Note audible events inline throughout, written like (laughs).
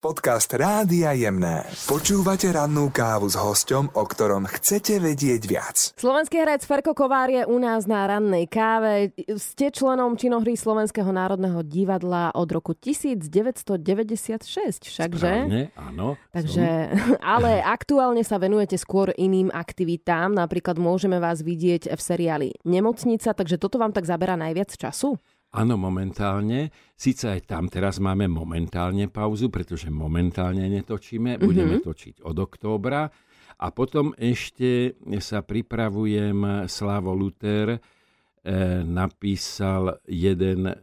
Podcast Rádia Jemné. Počúvate rannú kávu s hosťom, o ktorom chcete vedieť viac. Slovenský herec Ferko Kovár je u nás na rannej káve. Ste členom činohry Slovenského národného divadla od roku 1996, všakže? Správne, áno. Takže, (laughs) ale aktuálne sa venujete skôr iným aktivitám. Napríklad môžeme vás vidieť v seriáli Nemocnica, takže toto vám tak zabera najviac času? Áno, momentálne. Sice aj tam teraz máme momentálne pauzu, pretože momentálne netočíme. Mm-hmm. Budeme točiť od októbra. A potom ešte sa pripravujem, Slavo Luther e, napísal jeden e,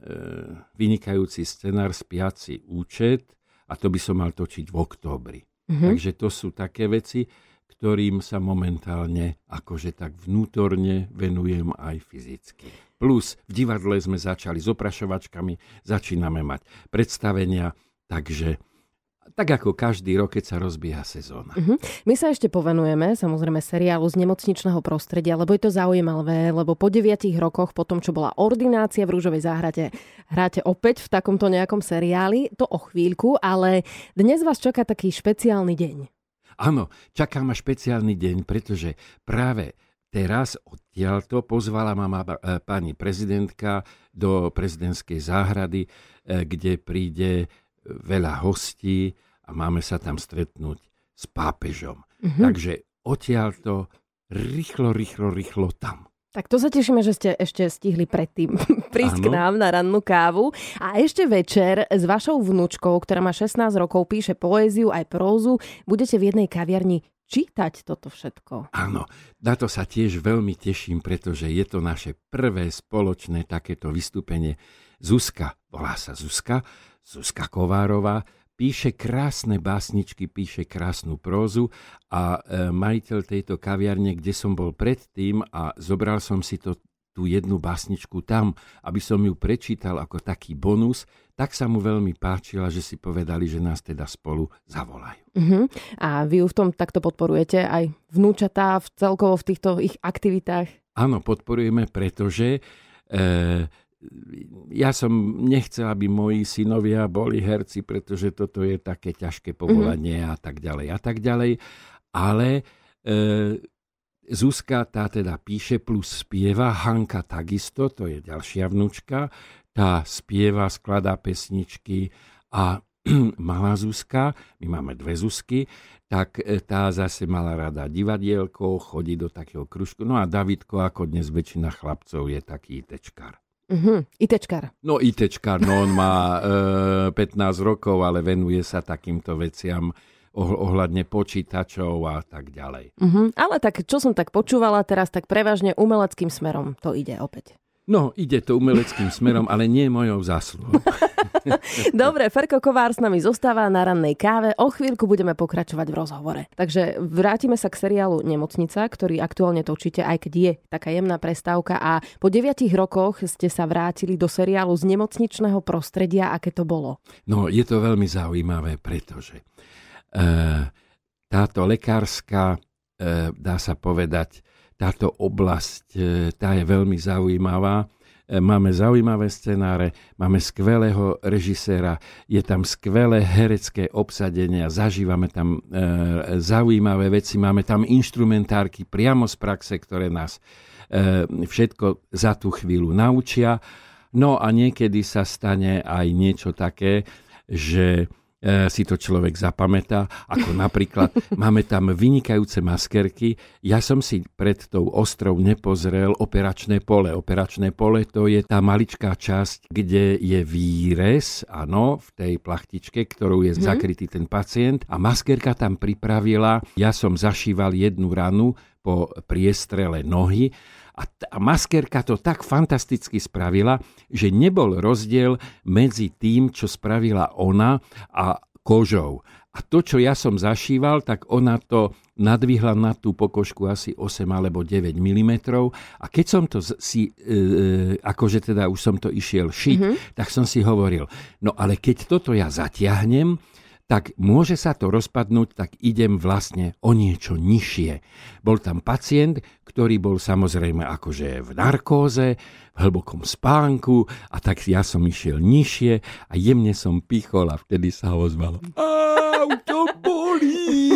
vynikajúci scenár Spiaci účet a to by som mal točiť v októbri. Mm-hmm. Takže to sú také veci, ktorým sa momentálne akože tak vnútorne venujem aj fyzicky. Plus v divadle sme začali s oprašovačkami, začíname mať predstavenia, takže tak ako každý rok, keď sa rozbieha sezóna. Uh-huh. My sa ešte povenujeme samozrejme seriálu z nemocničného prostredia, lebo je to zaujímavé, lebo po deviatich rokoch, po tom, čo bola ordinácia v Rúžovej záhrade, hráte opäť v takomto nejakom seriáli, to o chvíľku, ale dnes vás čaká taký špeciálny deň. Áno, čaká ma špeciálny deň, pretože práve Teraz odtiaľto pozvala ma e, pani prezidentka do prezidentskej záhrady, e, kde príde veľa hostí a máme sa tam stretnúť s pápežom. Mm-hmm. Takže odtiaľto rýchlo, rýchlo, rýchlo tam. Tak to sa tešíme, že ste ešte stihli predtým (laughs) prísť ano. k nám na rannú kávu. A ešte večer s vašou vnúčkou, ktorá má 16 rokov, píše poéziu aj prózu, budete v jednej kaviarni čítať toto všetko. Áno, na to sa tiež veľmi teším, pretože je to naše prvé spoločné takéto vystúpenie. Zuzka, volá sa Zuzka, Zuzka Kovárová, píše krásne básničky, píše krásnu prózu a e, majiteľ tejto kaviarne, kde som bol predtým a zobral som si to tú jednu básničku tam, aby som ju prečítal ako taký bonus, tak sa mu veľmi páčila, že si povedali, že nás teda spolu zavolajú. Uh-huh. A vy ju v tom takto podporujete aj vnúčatá v celkovo v týchto ich aktivitách? Áno, podporujeme, pretože e, ja som nechcel, aby moji synovia boli herci, pretože toto je také ťažké povolanie uh-huh. a tak ďalej a tak ďalej. Ale e, Zuzka tá teda píše plus spieva, Hanka takisto, to je ďalšia vnúčka, tá spieva, skladá pesničky a (clears throat) malá Zuzka, my máme dve Zuzky, tak e, tá zase mala rada divadielko, chodí do takého kružku. No a Davidko, ako dnes väčšina chlapcov, je taký ITčkár. Uh-huh. No ITčkár, no on má e, 15 rokov, ale venuje sa takýmto veciam ohľadne počítačov a tak ďalej. Uh-huh. Ale tak, čo som tak počúvala teraz, tak prevažne umeleckým smerom to ide opäť. No, ide to umeleckým smerom, ale nie mojou zásluhou. (laughs) Dobre, Ferko Kovár s nami zostáva na rannej káve. O chvíľku budeme pokračovať v rozhovore. Takže vrátime sa k seriálu Nemocnica, ktorý aktuálne točíte, aj keď je taká jemná prestávka. A po deviatich rokoch ste sa vrátili do seriálu z nemocničného prostredia. Aké to bolo? No, je to veľmi zaujímavé, pretože E, táto lekárska, e, dá sa povedať, táto oblasť, e, tá je veľmi zaujímavá. Máme zaujímavé scenáre, máme skvelého režiséra, je tam skvelé herecké obsadenie, zažívame tam e, zaujímavé veci, máme tam instrumentárky priamo z praxe, ktoré nás e, všetko za tú chvíľu naučia. No a niekedy sa stane aj niečo také, že E, si to človek zapamätá, ako napríklad (laughs) máme tam vynikajúce maskerky. Ja som si pred tou ostrov nepozrel operačné pole. Operačné pole to je tá maličká časť, kde je výrez, áno, v tej plachtičke, ktorou je hmm. zakrytý ten pacient a maskerka tam pripravila, ja som zašíval jednu ranu po priestrele nohy a tá maskerka to tak fantasticky spravila, že nebol rozdiel medzi tým, čo spravila ona a kožou. A to, čo ja som zašíval, tak ona to nadvihla na tú pokožku asi 8 alebo 9 mm. A keď som to si, e, e, akože teda už som to išiel šiť, mm-hmm. tak som si hovoril, no ale keď toto ja zatiahnem, tak môže sa to rozpadnúť, tak idem vlastne o niečo nižšie. Bol tam pacient, ktorý bol samozrejme akože v narkóze, v hlbokom spánku a tak ja som išiel nižšie a jemne som pichol a vtedy sa ozvalo. Ja,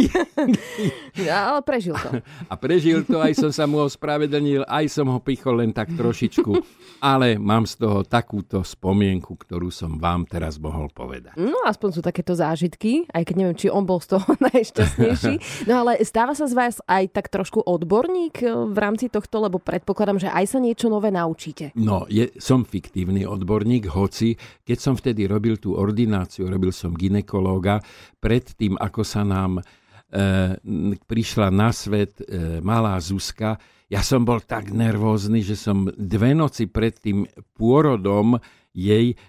(laughs) ale prežil to. A prežil to, aj som sa mu ospravedlnil, aj som ho pichol len tak trošičku. Ale mám z toho takúto spomienku, ktorú som vám teraz mohol povedať. No aspoň sú takéto zážitky, aj keď neviem, či on bol z toho (laughs) najšťastnejší. No ale stáva sa z vás aj tak trošku odborník eh, v rámci tohto, lebo predpokladám, že aj sa niečo nové naučíte. No, je, som fiktívny odborník, hoci keď som vtedy robil tú ordináciu, robil som ginekológa, predtým ako sa nám e, prišla na svet e, malá Zuzka, ja som bol tak nervózny, že som dve noci pred tým pôrodom jej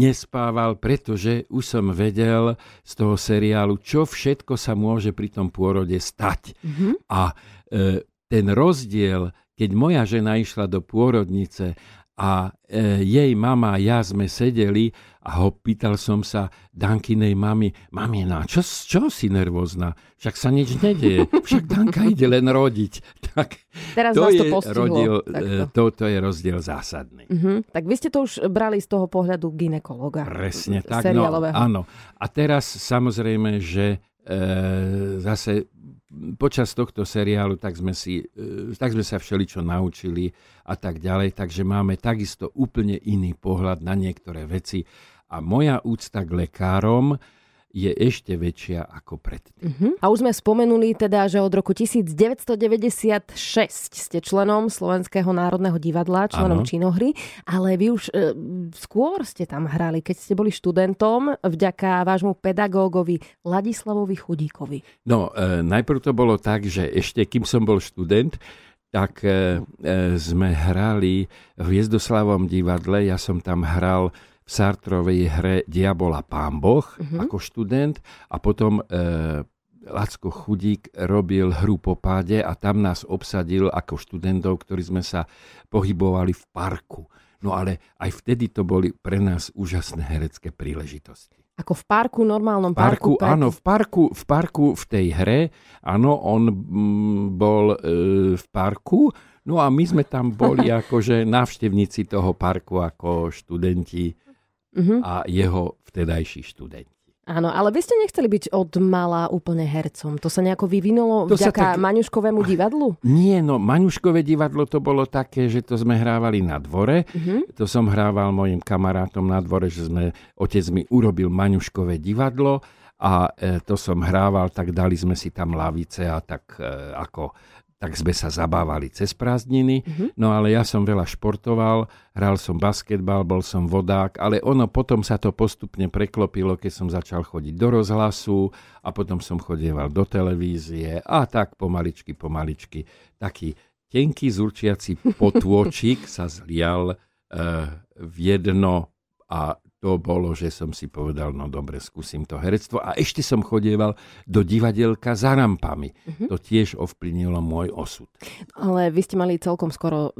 nespával, pretože už som vedel z toho seriálu, čo všetko sa môže pri tom pôrode stať. Mm-hmm. A e, ten rozdiel, keď moja žena išla do pôrodnice a e, jej mama a ja sme sedeli a ho pýtal som sa Dankinej mami, mamina, čo, čo si nervózna? Však sa nič nedieje, však Danka (laughs) ide len rodiť. Tak Teraz to, vás je to postihlo. Rozdiel, takto. to, to je rozdiel zásadný. Uh-huh. Tak vy ste to už brali z toho pohľadu ginekologa. Presne tak. No, áno. A teraz samozrejme, že e, zase počas tohto seriálu tak sme, si, e, tak sme sa všeličo naučili a tak ďalej, takže máme takisto úplne iný pohľad na niektoré veci. A moja úcta k lekárom je ešte väčšia ako predtým. Uh-huh. A už sme spomenuli teda, že od roku 1996 ste členom Slovenského národného divadla, členom Áno. činohry, ale vy už e, skôr ste tam hrali, keď ste boli študentom, vďaka vášmu pedagógovi Ladislavovi Chudíkovi. No, e, najprv to bolo tak, že ešte kým som bol študent, tak e, e, sme hrali v Hviezdoslavom divadle, ja som tam hral Sartrovej hre Diabola Pán Boh uh-huh. ako študent a potom e, Lacko Chudík robil hru po páde a tam nás obsadil ako študentov, ktorí sme sa pohybovali v parku. No ale aj vtedy to boli pre nás úžasné herecké príležitosti. Ako v parku, normálnom Parku, parku. áno, v parku, v parku v tej hre, áno, on mm, bol e, v parku, no a my sme tam boli (laughs) akože návštevníci toho parku ako študenti Uh-huh. a jeho vtedajší študenti. Áno, ale vy ste nechceli byť od mala úplne hercom. To sa nejako vyvinulo To vďaka tak- Maňuškovému divadlu? Nie, no Maňuškové divadlo to bolo také, že to sme hrávali na dvore. Uh-huh. To som hrával mojim kamarátom na dvore, že sme, otec mi urobil Maňuškové divadlo a e, to som hrával, tak dali sme si tam lavice a tak e, ako tak sme sa zabávali cez prázdniny. Mhm. No ale ja som veľa športoval, hral som basketbal, bol som vodák, ale ono potom sa to postupne preklopilo, keď som začal chodiť do rozhlasu a potom som chodieval do televízie a tak pomaličky, pomaličky taký tenký zurčiaci potôčik (laughs) sa zlial e, v jedno a to bolo, že som si povedal, no dobre, skúsim to herectvo. A ešte som chodieval do divadelka za rampami. Mhm. To tiež ovplyvnilo môj osud. Ale vy ste mali celkom skoro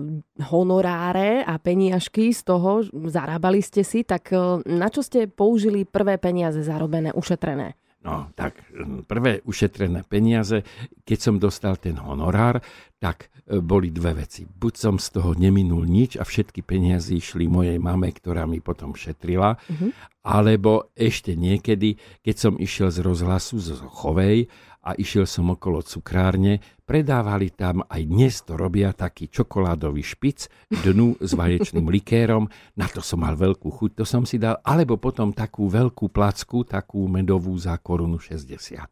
honoráre a peniažky z toho, zarábali ste si, tak e, na čo ste použili prvé peniaze zarobené, ušetrené? No, tak mm, prvé ušetrené peniaze, keď som dostal ten honorár, tak e, boli dve veci. Buď som z toho neminul nič a všetky peniaze išli mojej mame, ktorá mi potom šetrila, Mhm. alebo ešte niekedy, keď som išiel z rozhlasu z Chovej a išiel som okolo cukrárne, predávali tam, aj dnes to robia, taký čokoládový špic dnu s vaječným likérom, na to som mal veľkú chuť, to som si dal, alebo potom takú veľkú placku, takú medovú za korunu 60.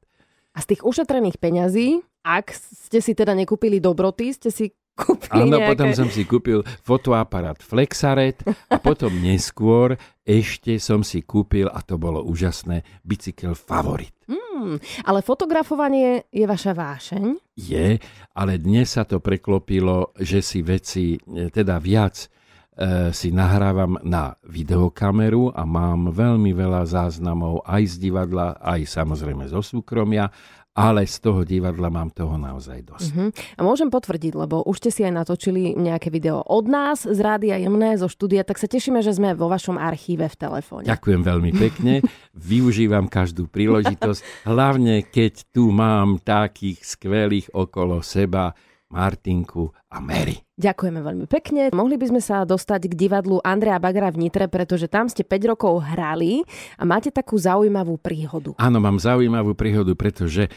A z tých ušetrených peňazí, ak ste si teda nekúpili dobroty, ste si kúpili Áno, nejaké... potom som si kúpil fotoaparát Flexaret a potom neskôr ešte som si kúpil, a to bolo úžasné, bicykel Favorit. Hmm, ale fotografovanie je vaša vášeň? Je, ale dnes sa to preklopilo, že si veci, e, teda viac e, si nahrávam na videokameru a mám veľmi veľa záznamov aj z divadla, aj samozrejme zo súkromia ale z toho divadla mám toho naozaj dosť. Uh-huh. A môžem potvrdiť, lebo už ste si aj natočili nejaké video od nás z Rádia Jemné, zo štúdia, tak sa tešíme, že sme vo vašom archíve v telefóne. Ďakujem veľmi pekne, (laughs) využívam každú príležitosť, hlavne keď tu mám takých skvelých okolo seba, Martinku a Mary. Ďakujeme veľmi pekne. Mohli by sme sa dostať k divadlu Andrea Bagra v Nitre, pretože tam ste 5 rokov hrali a máte takú zaujímavú príhodu. Áno, mám zaujímavú príhodu, pretože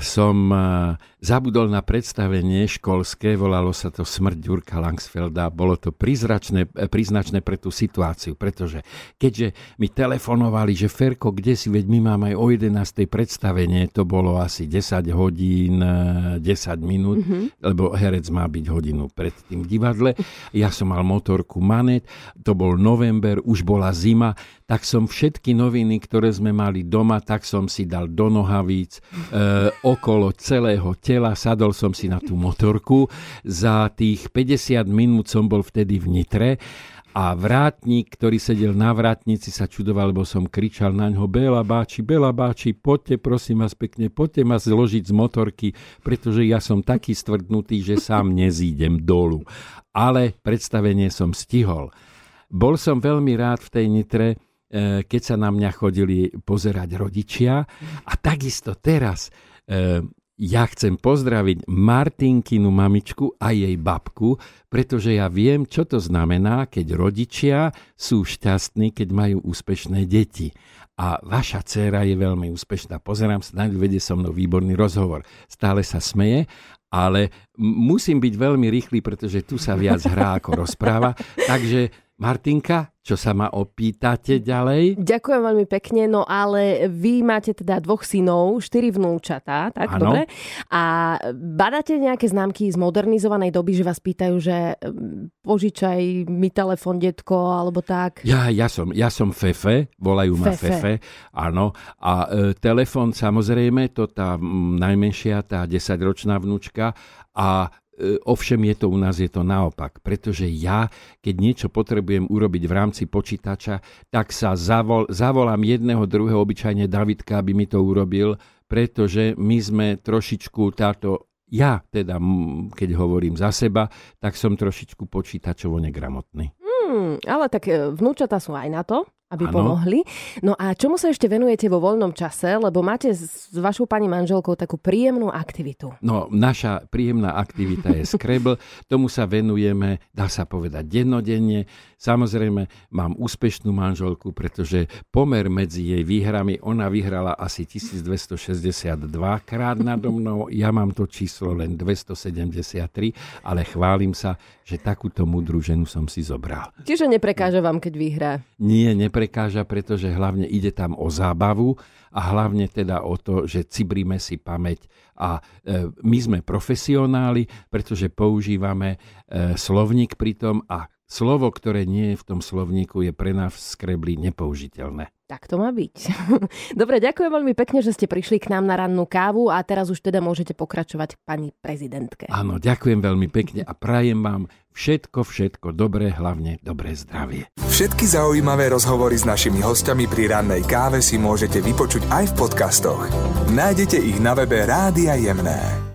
som e, zabudol na predstavenie školské, volalo sa to Smrť Ďurka Langsfelda. Bolo to príznačné, e, príznačné pre tú situáciu, pretože keďže mi telefonovali, že Ferko, kde si, veď my máme aj o 11. predstavenie, to bolo asi 10 hodín, 10 minút, mm-hmm. lebo herec má byť hodinu pred tým divadle. Ja som mal motorku Manet, to bol november, už bola zima, tak som všetky noviny, ktoré sme mali doma, tak som si dal do nohavíc, e, okolo celého tela, sadol som si na tú motorku. Za tých 50 minút som bol vtedy v Nitre a vrátnik, ktorý sedel na vrátnici, sa čudoval, lebo som kričal na ňo Bela báči, Bela báči, poďte prosím vás pekne, poďte ma zložiť z motorky, pretože ja som taký stvrdnutý, že sám nezídem dolu. Ale predstavenie som stihol. Bol som veľmi rád v tej Nitre, E, keď sa na mňa chodili pozerať rodičia. A takisto teraz ja chcem pozdraviť Martinkinu mamičku a jej babku, pretože ja viem, čo to znamená, keď rodičia sú šťastní, keď majú úspešné deti. A vaša dcéra je veľmi úspešná. Pozerám ňu, vedie so mnou výborný rozhovor. Stále sa smeje, ale musím byť veľmi rýchly, pretože tu sa viac hrá ako rozpráva. Takže Martinka, čo sa ma opýtate ďalej? Ďakujem veľmi pekne, no ale vy máte teda dvoch synov, štyri vnúčatá, tak ano. dobre? A badáte nejaké známky z modernizovanej doby, že vás pýtajú, že mm, požičaj mi telefon, detko, alebo tak? Ja, ja som, ja som Fefe, volajú ma Fefe, Fefe áno. A e, telefon samozrejme, to tá m, najmenšia, tá 10-ročná vnúčka a ovšem je to u nás je to naopak, pretože ja, keď niečo potrebujem urobiť v rámci počítača, tak sa zavol, zavolám jedného, druhého, obyčajne Davidka, aby mi to urobil, pretože my sme trošičku táto ja teda, keď hovorím za seba, tak som trošičku počítačovo negramotný. Hmm, ale tak e, vnúčata sú aj na to aby ano. pomohli. No a čomu sa ešte venujete vo voľnom čase, lebo máte s vašou pani manželkou takú príjemnú aktivitu. No, naša príjemná aktivita je Scrabble, (laughs) tomu sa venujeme, dá sa povedať, dennodenne. Samozrejme, mám úspešnú manželku, pretože pomer medzi jej výhrami, ona vyhrala asi 1262 krát nado mnou, ja mám to číslo len 273, ale chválim sa, že takúto múdru ženu som si zobral. Čiže neprekáža vám, keď vyhrá? Nie, neprekáža neprekáža, pretože hlavne ide tam o zábavu a hlavne teda o to, že cibríme si pamäť a e, my sme profesionáli, pretože používame e, slovník pritom a slovo, ktoré nie je v tom slovníku, je pre nás v skrebli nepoužiteľné. Tak to má byť. (laughs) Dobre, ďakujem veľmi pekne, že ste prišli k nám na rannú kávu a teraz už teda môžete pokračovať pani prezidentke. Áno, ďakujem veľmi pekne a prajem vám všetko, všetko dobré, hlavne dobré zdravie. Všetky zaujímavé rozhovory s našimi hostiami pri rannej káve si môžete vypočuť aj v podcastoch. Nájdete ich na webe Rádia Jemné.